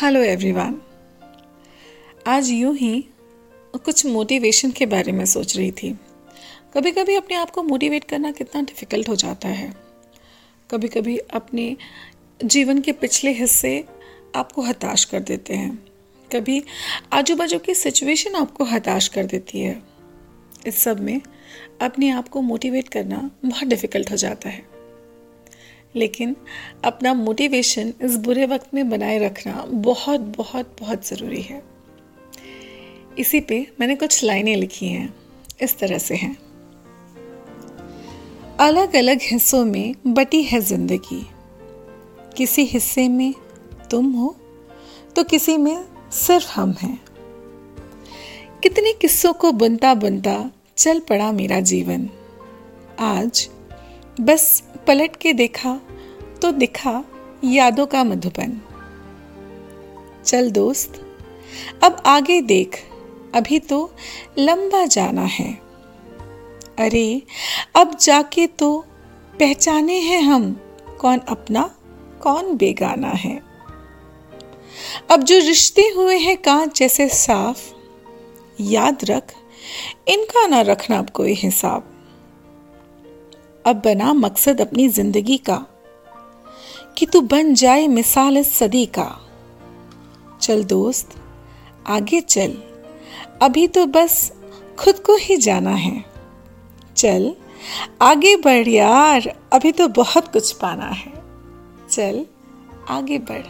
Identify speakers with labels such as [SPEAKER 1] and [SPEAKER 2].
[SPEAKER 1] Hello everyone आज यूँ ही कुछ मोटिवेशन के बारे में सोच रही थी। कभी कभी अपने आप को मोटिवेट करना कितना डिफ़िकल्ट हो जाता है। कभी कभी अपने जीवन के पिछले हिस्से आपको हताश कर देते हैं। कभी आजू बाजू की सिचुएशन आपको हताश कर देती है। इस सब में अपने आप को मोटिवेट करना बहुत डिफ़िकल्ट हो जाता है। लेकिन अपना मोटिवेशन इस बुरे वक्त में बनाए रखना बहुत बहुत बहुत ज़रूरी है। इसी पे मैंने कुछ लाइनें लिखी हैं। इस तरह से हैं। अलग अलग हिस्सों में बटी है ज़िंदगी। किसी हिस्से में तुम हो तो किसी में सिर्फ़ हम हैं। कितने किस्सों को बुनता बुनता चल पड़ा मेरा जीवन। आज बस पलट के देखा तो दिखा यादों का मधुबन। चल दोस्त, अब आगे देख, अभी तो लंबा जाना है। अरे, अब जाके तो पहचाने हैं हम कौन अपना, कौन बेगाना है। अब जो रिश्ते हुए हैं कांच जैसे साफ़, याद रख, इनका ना रखना कोई हिसाब। अब बना मकसद अपनी ज़िंदगी का, कि तू बन जाए मिसाल सदी का। चल दोस्त, आगे चल। अभी तो बस खुद को ही जाना है। चल, आगे बढ़ यार। अभी तो बहुत कुछ पाना है। चल, आगे बढ़।